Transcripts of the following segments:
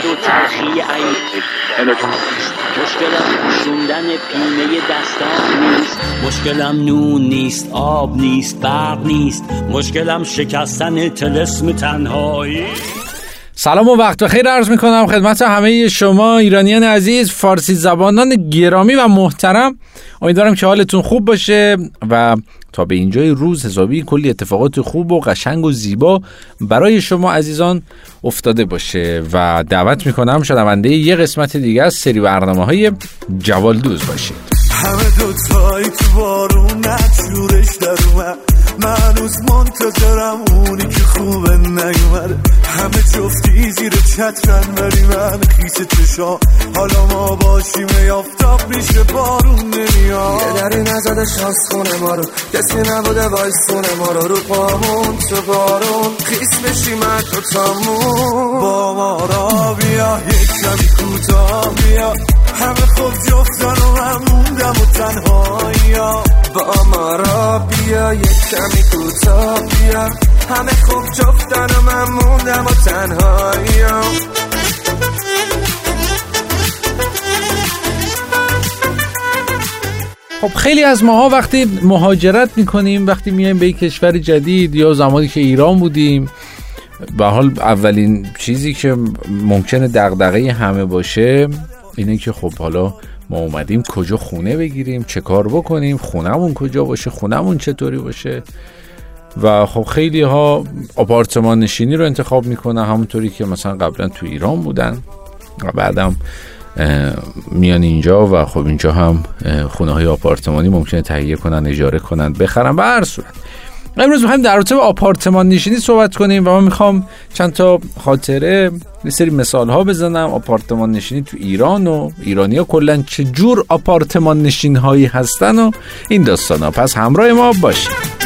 بد و تلخی این مشکلم پوشوندن پینه دستان نیست. مشکلم نون نیست آب نیست برق نیست. مشکلم شکستن تلسم تنهایی. سلام و وقت بخیر عرض می کنم خدمت همه شما ایرانیان عزیز فارسی زبانان گرامی و محترم. امیدوارم که حالتون خوب باشه و تا به اینجای روز حسابی کلی اتفاقات خوب و قشنگ و زیبا برای شما عزیزان افتاده باشه و دعوت می‌کنم شنونده یه قسمت دیگه از سری برنامه های جوالدوز باشید. همه دوتایی تو بارون نجورش در اومد. من هنوز منتظرم اونی که خوبه نیومده. همه جفتی زیر چترن ولی من خیس چشا. حالا ما باشیم یافتاب میشه بارون نمیاد. یه دری نزده شانس خونه ما رو. کسی نبوده وایسونه ما رو. رو پامون تو بارون. خیس بشیم تو تامون با ما را بیا یک کمی کوتاه بیا. همه خوب جفتن و من موندم و تنهایی با ما را بیا یک کمی کوتاه بیا همه خوب جفتن و من موندم و تنهایی خب خیلی از ماها وقتی مهاجرت می‌کنیم وقتی میایم به یک کشور جدید یا زمانی که ایران بودیم به حال اولین چیزی که ممکنه دغدغه همه باشه اینه که خب حالا ما اومدیم کجا خونه بگیریم چه کار بکنیم خونمون کجا باشه خونمون چطوری باشه. و خب خیلی ها آپارتمان نشینی رو انتخاب می‌کنن همونطوری که مثلا قبلا تو ایران بودن و بعدم میان اینجا و خب اینجا هم خونه های آپارتمانی ممکنه تهیه کنن اجاره کنن بخرن به هر صورت. امروز می‌خوایم در رابطه آپارتمان نشینی صحبت کنیم و من می‌خوام چند تا خاطره یه سری مثال ها بزنم. آپارتمان نشینی تو ایران و ایرانی ها چه جور آپارتمان نشین هایی هستن و این داستان ها پس همراه ما باشید.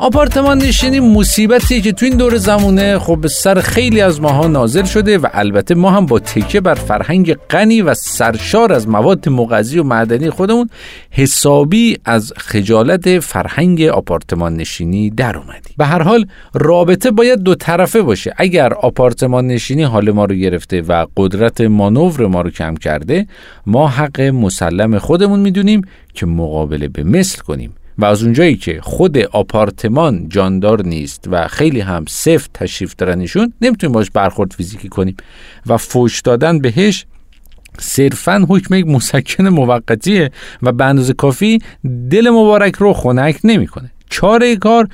آپارتمان نشینی مصیبتی که تو این دور زمونه خب به سر خیلی از ماها نازل شده و البته ما هم با تکیه بر فرهنگ غنی و سرشار از مواد مغذی و معدنی خودمون حسابی از خجالت فرهنگ آپارتمان نشینی در اومدیم. به هر حال رابطه باید دو طرفه باشه. اگر آپارتمان نشینی حال ما رو گرفته و قدرت مانور ما رو کم کرده ما حق مسلم خودمون می‌دونیم که مقابله به مثل کنیم. و از اونجایی که خود آپارتمان جاندار نیست و خیلی هم سفت تشریف دارنشون نمی‌تونیم باش برخورد فیزیکی کنیم. و فوش دادن بهش صرفا حکم یک مسکن موقتیه و به اندازه کافی دل مبارک رو خنک نمی‌کنه. چاره کار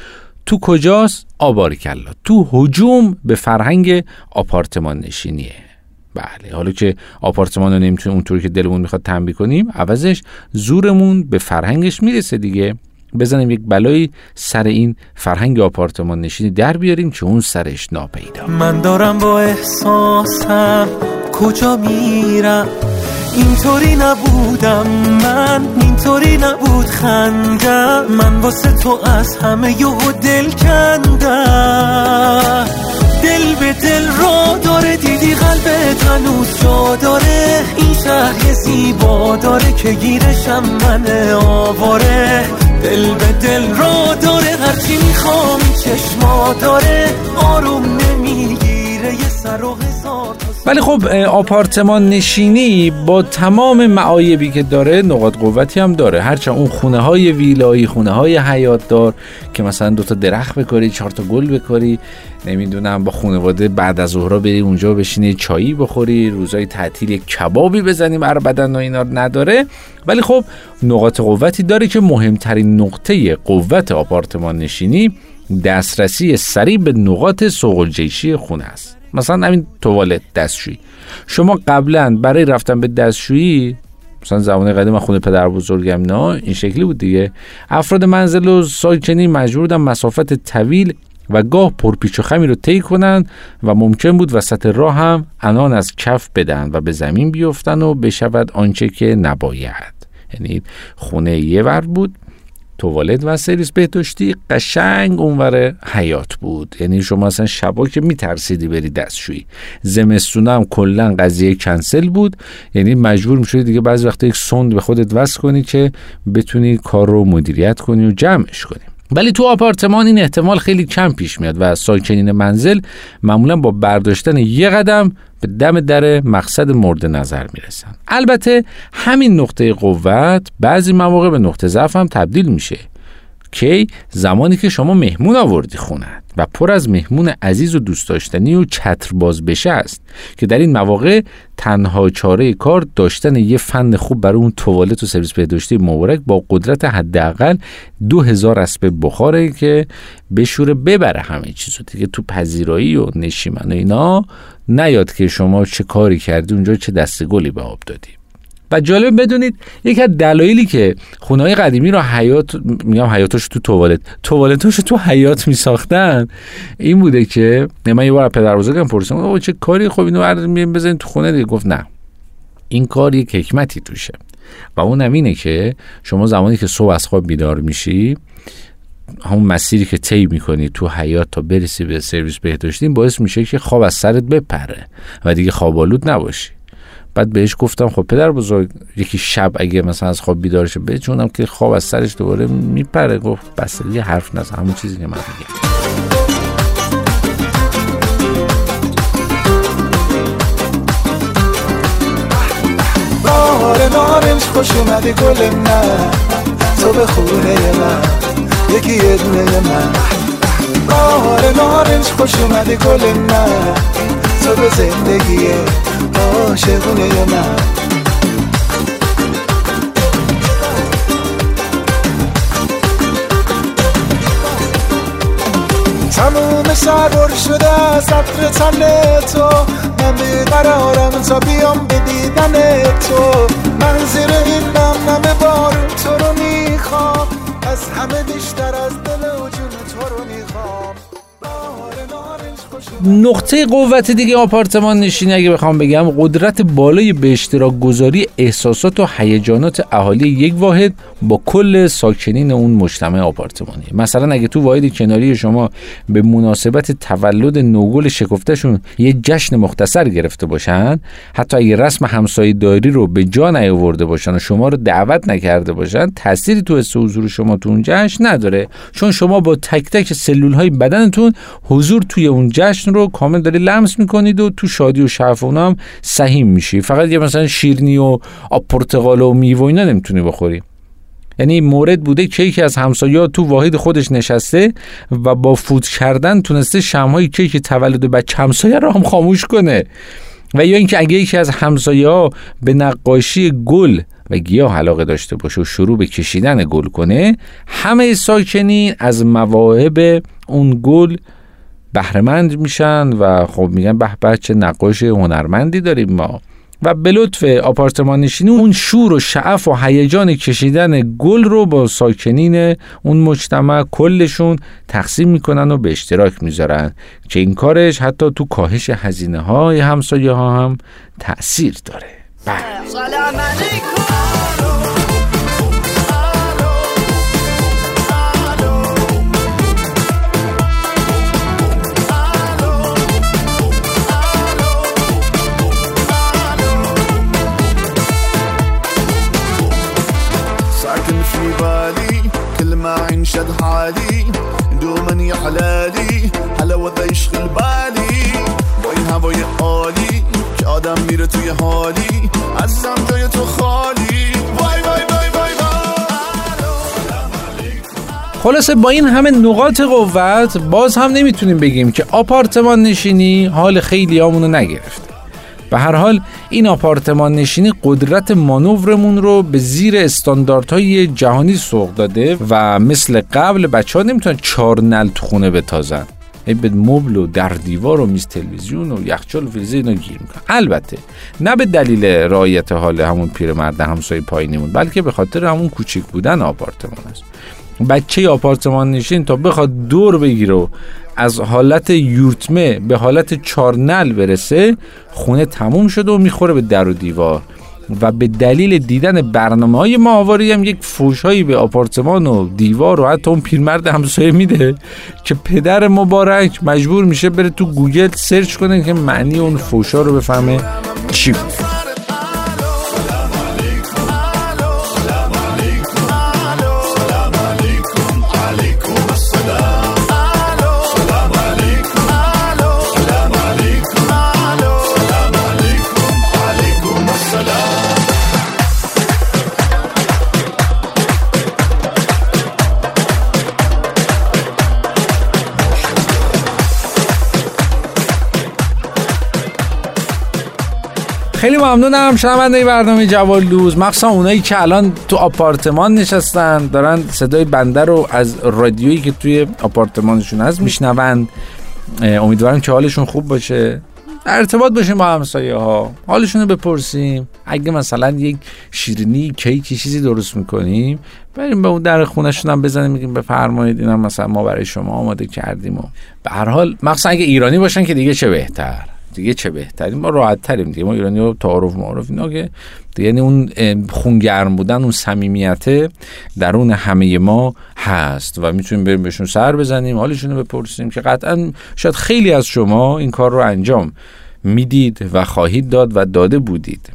تو کجاست؟ آبارکلا تو هجوم به فرهنگ آپارتمان نشینیه. بله حالا که آپارتمان رو نمی‌تونیم اونطوری که دلمون می‌خواد تنبیه کنیم عوضش زورمون به فرهنگش می‌رسه دیگه. بزنیم یک بلایی سر این فرهنگ آپارتمان نشینی در بیاریم که اون سرش ناپیدا. من دارم با احساسم کجا میرم؟ اینطوری نبودم من اینطوری نبود خندم. من واسه تو از همه یه دل کندم. دل به دل قلبت هنوز جا داره. این شهر زیبا داره که گیرشم من آواره. دل به دل را داره هرچی می‌خوام چشما داره. آروم نمی‌گیره یه سر و ولی خب آپارتمان نشینی با تمام معایبی که داره نقاط قوتی هم داره. هرچند اون خونه های ویلایی خونه های حیات دار که مثلا دوتا درخت بکاری چهار تا گل بکاری نمی‌دونم با خانواده بعد از ظهرا بری اونجا بشینی چایی بخوری روزای تعطیل یک کبابی بزنی بر بدن و اینا نداره. ولی خب نقاط قوتی داره که مهمترین نقطه قوت آپارتمان نشینی دسترسی سریع به نقاط سوق خونه است. مثلا همین توالت دستشویی. شما قبلا برای رفتن به دستشویی مثلا زمان قدیم خونه پدر بزرگم نه این شکلی بود دیگه. افراد منزل و ساکنی مجبور بودن مسافت طویل و گاه پرپیچ و خمی رو طی کنن و ممکن بود وسط راه هم انان از کف بدن و به زمین بیفتن و بشود آنچه که نباید. یعنی خونه یه ور بود. توالت و سرویس بهداشتی قشنگ اونور حیات بود. یعنی شما اصلا شبا که میترسیدی بری دستشویی. زمستونه هم کلا قضیه کنسل بود. یعنی مجبور می‌شدی دیگه بعضی وقتا یک سند به خودت وصل کنی که بتونی کار رو مدیریت کنی و جمعش کنی. ولی تو آپارتمان این احتمال خیلی کم پیش میاد و ساکنین منزل معمولا با برداشتن یه قدم به دم در مقصد مورد نظر می‌رسن. البته همین نقطه قوت بعضی مواقع به نقطه ضعف هم تبدیل میشه. کی زمانی که شما مهمون آوردی خونت و پر از مهمون عزیز و دوست داشتنی و چتر باز بشه است که در این مواقع تنها چاره کار داشتن یه فن خوب برای اون توالت و سرویس بهداشتی مبارک با قدرت حداقل دو هزار اسب بخاره که بشوره ببره همه چیزو. دیگه تو پذیرایی و نشیمن و اینا نیاد که شما چه کاری کردی اونجا چه دست گلی به آب دادی. و جالب بدونید یکی از دلایلی که خونه های قدیمی رو حیات میگم حیاتش تو توالت توالتش تو حیات می ساختن این بوده که من یه بار پدر بزرگم پرسیدم چه کاری خوب اینو بزنید تو خونه دیگه؟ گفت نه. این کار یک حکمتی توشه. و اون اینه که شما زمانی که صبح از خواب بیدار میشی همون مسیری که طی می‌کنی تو حیات تا برسی به سرویس بهداشتی باعث میشه که خواب از سرت بپره و دیگه خوابالود نباشی. بعد بهش گفتم خب پدر بزرگ یکی شب اگه مثلا از خواب بیدار شه بچونم که خواب از سرش دوباره میپره. گفت بس یه حرف نزن همون چیزی که من میگم. بهار نارنج خوش اومدی گل من تو به خونه من یکی یه دونه من. بهار نارنج خوش اومدی گل من تو به زندگی عاشقونه من تموم سربر شده از عطر تن تو. من بیقرارم تا بیام به دیدن تو. نقطه قوت دیگه آپارتمان نشینی اگه بخوام بگم قدرت بالای به اشتراک گذاری احساسات و هیجانات اهالی یک واحد با کل ساکنین اون مجتمع آپارتمانی مثلا اگه تو واحد کناری شما به مناسبت تولد نوگل شکفتشون یه جشن مختصر گرفته باشن حتی اگه رسم همسایه داری رو به جا نیاورده باشن و شما رو دعوت نکرده باشن تأثیری تو حس حضور شما تو اون جشن نداره. چون شما با تک تک سلول های بدنتون حضور توی اون جشن رو کامل داری لمس می‌کنید و تو شادی و شرف اونا هم سهیم میشی. فقط یه مثلا شیرنی و آب پرتقال و میوه اینا نمی‌تونی بخوری. یعنی مورد بوده کیک از همسایه تو واحد خودش نشسته و با فوت کردن تونسته شمهای کیک تولد بچه همسایه رو هم خاموش کنه. و یا اینکه اگه یکی از همسایه به نقاشی گل و گیاه علاقه داشته باشه و شروع به کشیدن گل کنه همه ساکنین از مواهب اون گل بهرهمند میشن و خب میگن به به چه نقاش هنرمندی داریم ما. و به لطف آپارتمان نشینی اون شور و شعف و هیجان کشیدن گل رو با ساکنین اون مجتمع کلشون تقسیم می‌کنن و به اشتراک می‌ذارن که این کارش حتی تو کاهش هزینه های همسایه ها هم تأثیر داره. بله. شد حالي دوما يا حلالي حلاوة يشغل بالي با این هوای عالی که آدم میره توی حالی. عزیزم جای تو خالی. وای وای وای وای خلاصه با این همه نقاط قوت باز هم نمی‌تونیم بگیم که آپارتمان نشینی حال خیلی آمونو نگرفته به هر حال این آپارتمان نشینی قدرت مانورمون رو به زیر استانداردهای جهانی سوق داده و مثل قبل بچه ها نمی‌تونن چار نل تو خونه بتازن. به مبل و در دیوار و میز تلویزیون و یخچال و فریزر اینا گیر می‌کنن. البته نه به دلیل رعایت حال همون پیرمرد همسایه پایینیمون بلکه به خاطر همون کوچیک بودن آپارتمان است. بچه آپارتمان نشین تا بخواد دور بگیره و از حالت یورتمه به حالت چارنل برسه خونه تموم شده و می‌خوره به در و دیوار. و به دلیل دیدن برنامه های ماهواری هم یک فوشهایی به آپارتمان و دیوار و حتی اون پیرمرد همسایه میده که پدر مبارک مجبور میشه بره تو گوگل سرچ کنه که معنی اون فوشا رو بفهمه چی بود. خیلی ممنونم. شنونده برنامه جوال دوز مخصوصا اونایی که الان تو آپارتمان نشستن دارن صدای بنده رو از رادیویی که توی آپارتمانشون هست میشنوند. امیدوارم که حالشون خوب باشه. ارتباط باشیم با همسایه ها حالشون رو بپرسیم. اگه مثلا یک شیرینی کیکی چیزی درست می‌کنیم بریم به اون در خونشون هم بزنیم میگیم بفرمایید اینم مثلا ما برای شما آماده کردیم و به هر حال مخصوصا اگه ایرانی باشن که دیگه چه بهتر. دیگه چه بهترین؟ ما راحت تریم دیگه. ما ایرانی ها تعارف معارف اینا که یعنی اون خونگرم بودن اون صمیمیت درون همه ما هست و می‌تونیم بریم بهشون سر بزنیم حالشون رو بپرسیم که قطعا شاید خیلی از شما این کار رو انجام می‌دید و خواهید داد و داده بودید.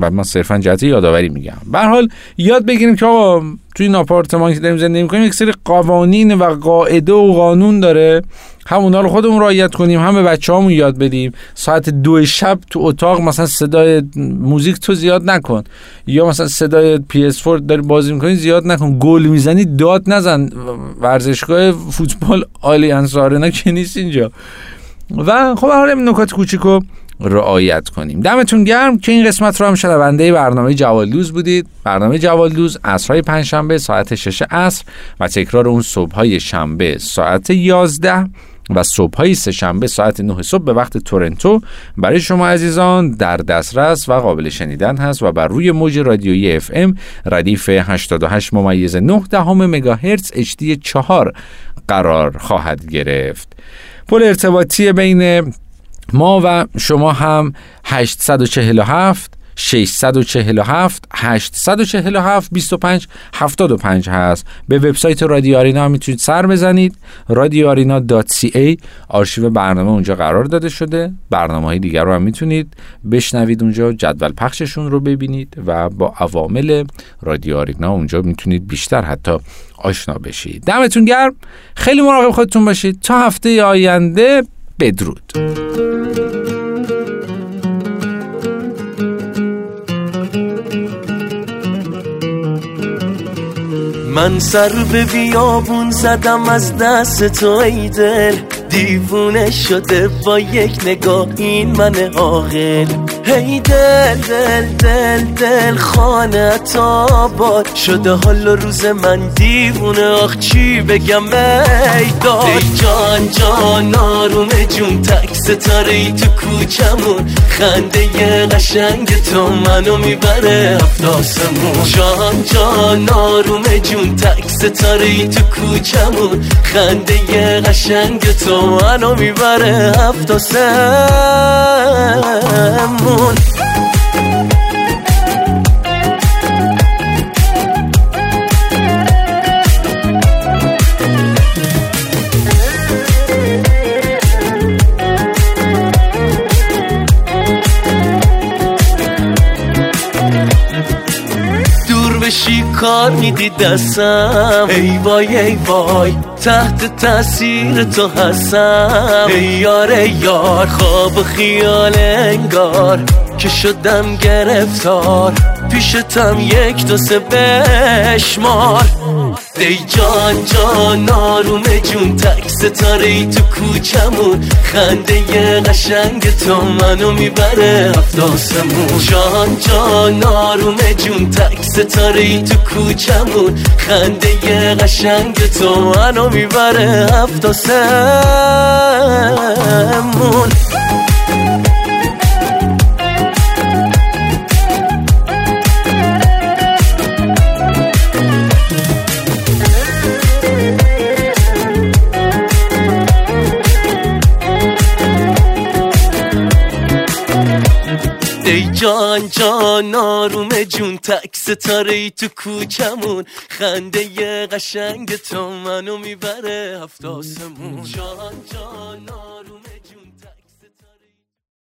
و من صرفا جهت یادآوری میگم. به حال یاد بگیریم که آقا توی این آپارتمان که داریم زندگی می‌کنیم یک سری قوانین و قاعده و قانون داره. همونا رو خودمون رعایت کنیم هم به بچه‌هامون یاد بدیم. ساعت دو شب تو اتاق مثلا صدای موزیک تو زیاد نکن. یا مثلا صدای PS4 داری بازی می‌کنی زیاد نکن. گل می‌زنی داد نزن. ورزشگاه فوتبال آلیانس آرنا که نیست اینجا. و خب حالا نکات کوچیکو رعایت کنیم. دمتون گرم که این قسمت رو هم شنونده برنامه جوالدوز بودید. برنامه جوالدوز عصرهای پنجشنبه ساعت 6 عصر و تکرار اون صبحهای شنبه ساعت 11 و صبح های شنبه ساعت 9 صبح به وقت تورنتو. برای شما عزیزان در دسترس و قابل شنیدن هست و بر روی موج رادیویی اف ام ردیف 88 ممیز 9 دهم مگاهرتز HD 4 قرار خواهد گرفت. پل ارتباطی بین ما و شما هم 847 647 847 25 75 هست. به وبسایت رادیو آرینا می‌تونید سر بزنید. ای. آرشیو برنامه اونجا قرار داده شده. برنامه های دیگر رو هم می‌تونید بشنوید اونجا. جدول پخششون رو ببینید و با عوامل رادیو آرینا اونجا می‌تونید بیشتر حتی آشنا بشید. دمتون گرم. خیلی مراقب خودتون باشید. تا هفته آینده بدرود. من سر به بیابون زدم از دست تو ای دل. دیوونه شده با یک نگاه. این من عاقل. هی دل دل دل دل خانه باد. شده حال روز من دیوونه. آخ چی بگم ای جان جان آروم جون. تک ستاره ای تو کوچمون. خنده قشنگ تو منو می‌بره افتاسمون جان جان آروم جون. تک ستاره ای تو کوچمون. خنده قشنگ تو منو می‌بره هفت سمون بشی کار میدی دستم. ای وای ای وای. تحت تاثیر تو هستم. ای یار یار خواب خیال انگار. که شدم گرفتار پیشتم یک دو سه بشمار. ای جان جان آروم جون تک ستاره ای تو کوچمون. خنده قشنگ تو منو می‌بره افتاسمون جان جان آروم جون تک ستاره ای تو کوچمون. خنده قشنگ تو منو می‌بره افتاسمون ای جان جان آروم جون تک ستاره ای تو کوچمون. خنده ی قشنگ تو منو می‌بره هفت آسمون. جان جان آروم